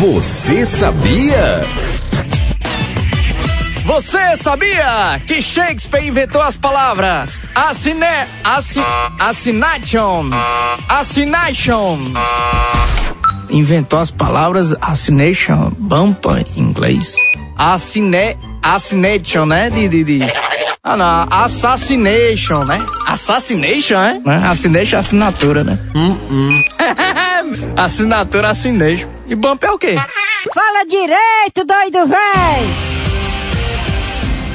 Você sabia? Você sabia que Shakespeare inventou as palavras assine, assi, assination, assination? Inventou as palavras assination, bumpa em inglês. Assine, assination, né? De, de, de. Ah, não, assassination, né? Assassination, né? Assination é assinatura, né? assinatura, assination. E bump é o quê? Fala direito, doido véi!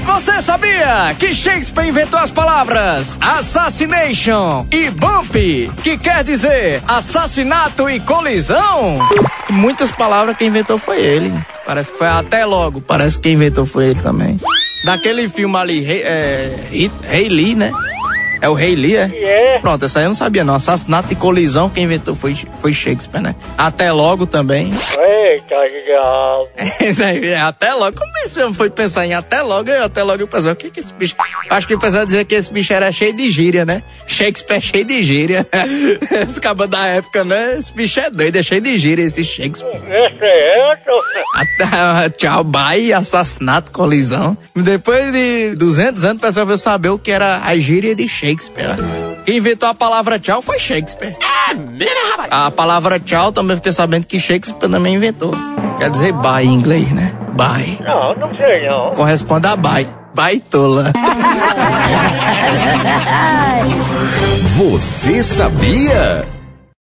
Você sabia que Shakespeare inventou as palavras assassination e bump, que quer dizer assassinato e colisão? Muitas palavras que inventou foi ele. Parece que foi até logo. Parece que quem inventou foi ele também. Daquele filme ali, Rei, é, Rei Lee, né? É o Rei Lee, é? É. Pronto, essa aí eu não sabia não. Assassinato e colisão, quem inventou foi, foi Shakespeare, né? Até logo também. Eita, legal. Isso aí, é, até logo. Como é que você foi pensar em até logo? E até logo eu pensei, o que que esse bicho... Acho que o pessoal dizer que esse bicho era cheio de gíria, né? Shakespeare é cheio de gíria. Esse cabo da época, né? Esse bicho é doido, é cheio de gíria, esse Shakespeare. Esse é eu, Até, tchau, bye, assassinato, colisão. Depois de 200 anos, o pessoal veio saber o que era a gíria de Shakespeare. Quem inventou a palavra tchau foi Shakespeare. A palavra tchau também fiquei sabendo que Shakespeare também inventou. Quer dizer bye em inglês, né? Bye. Não, não sei não. Corresponde a bye. Baitola. Você sabia?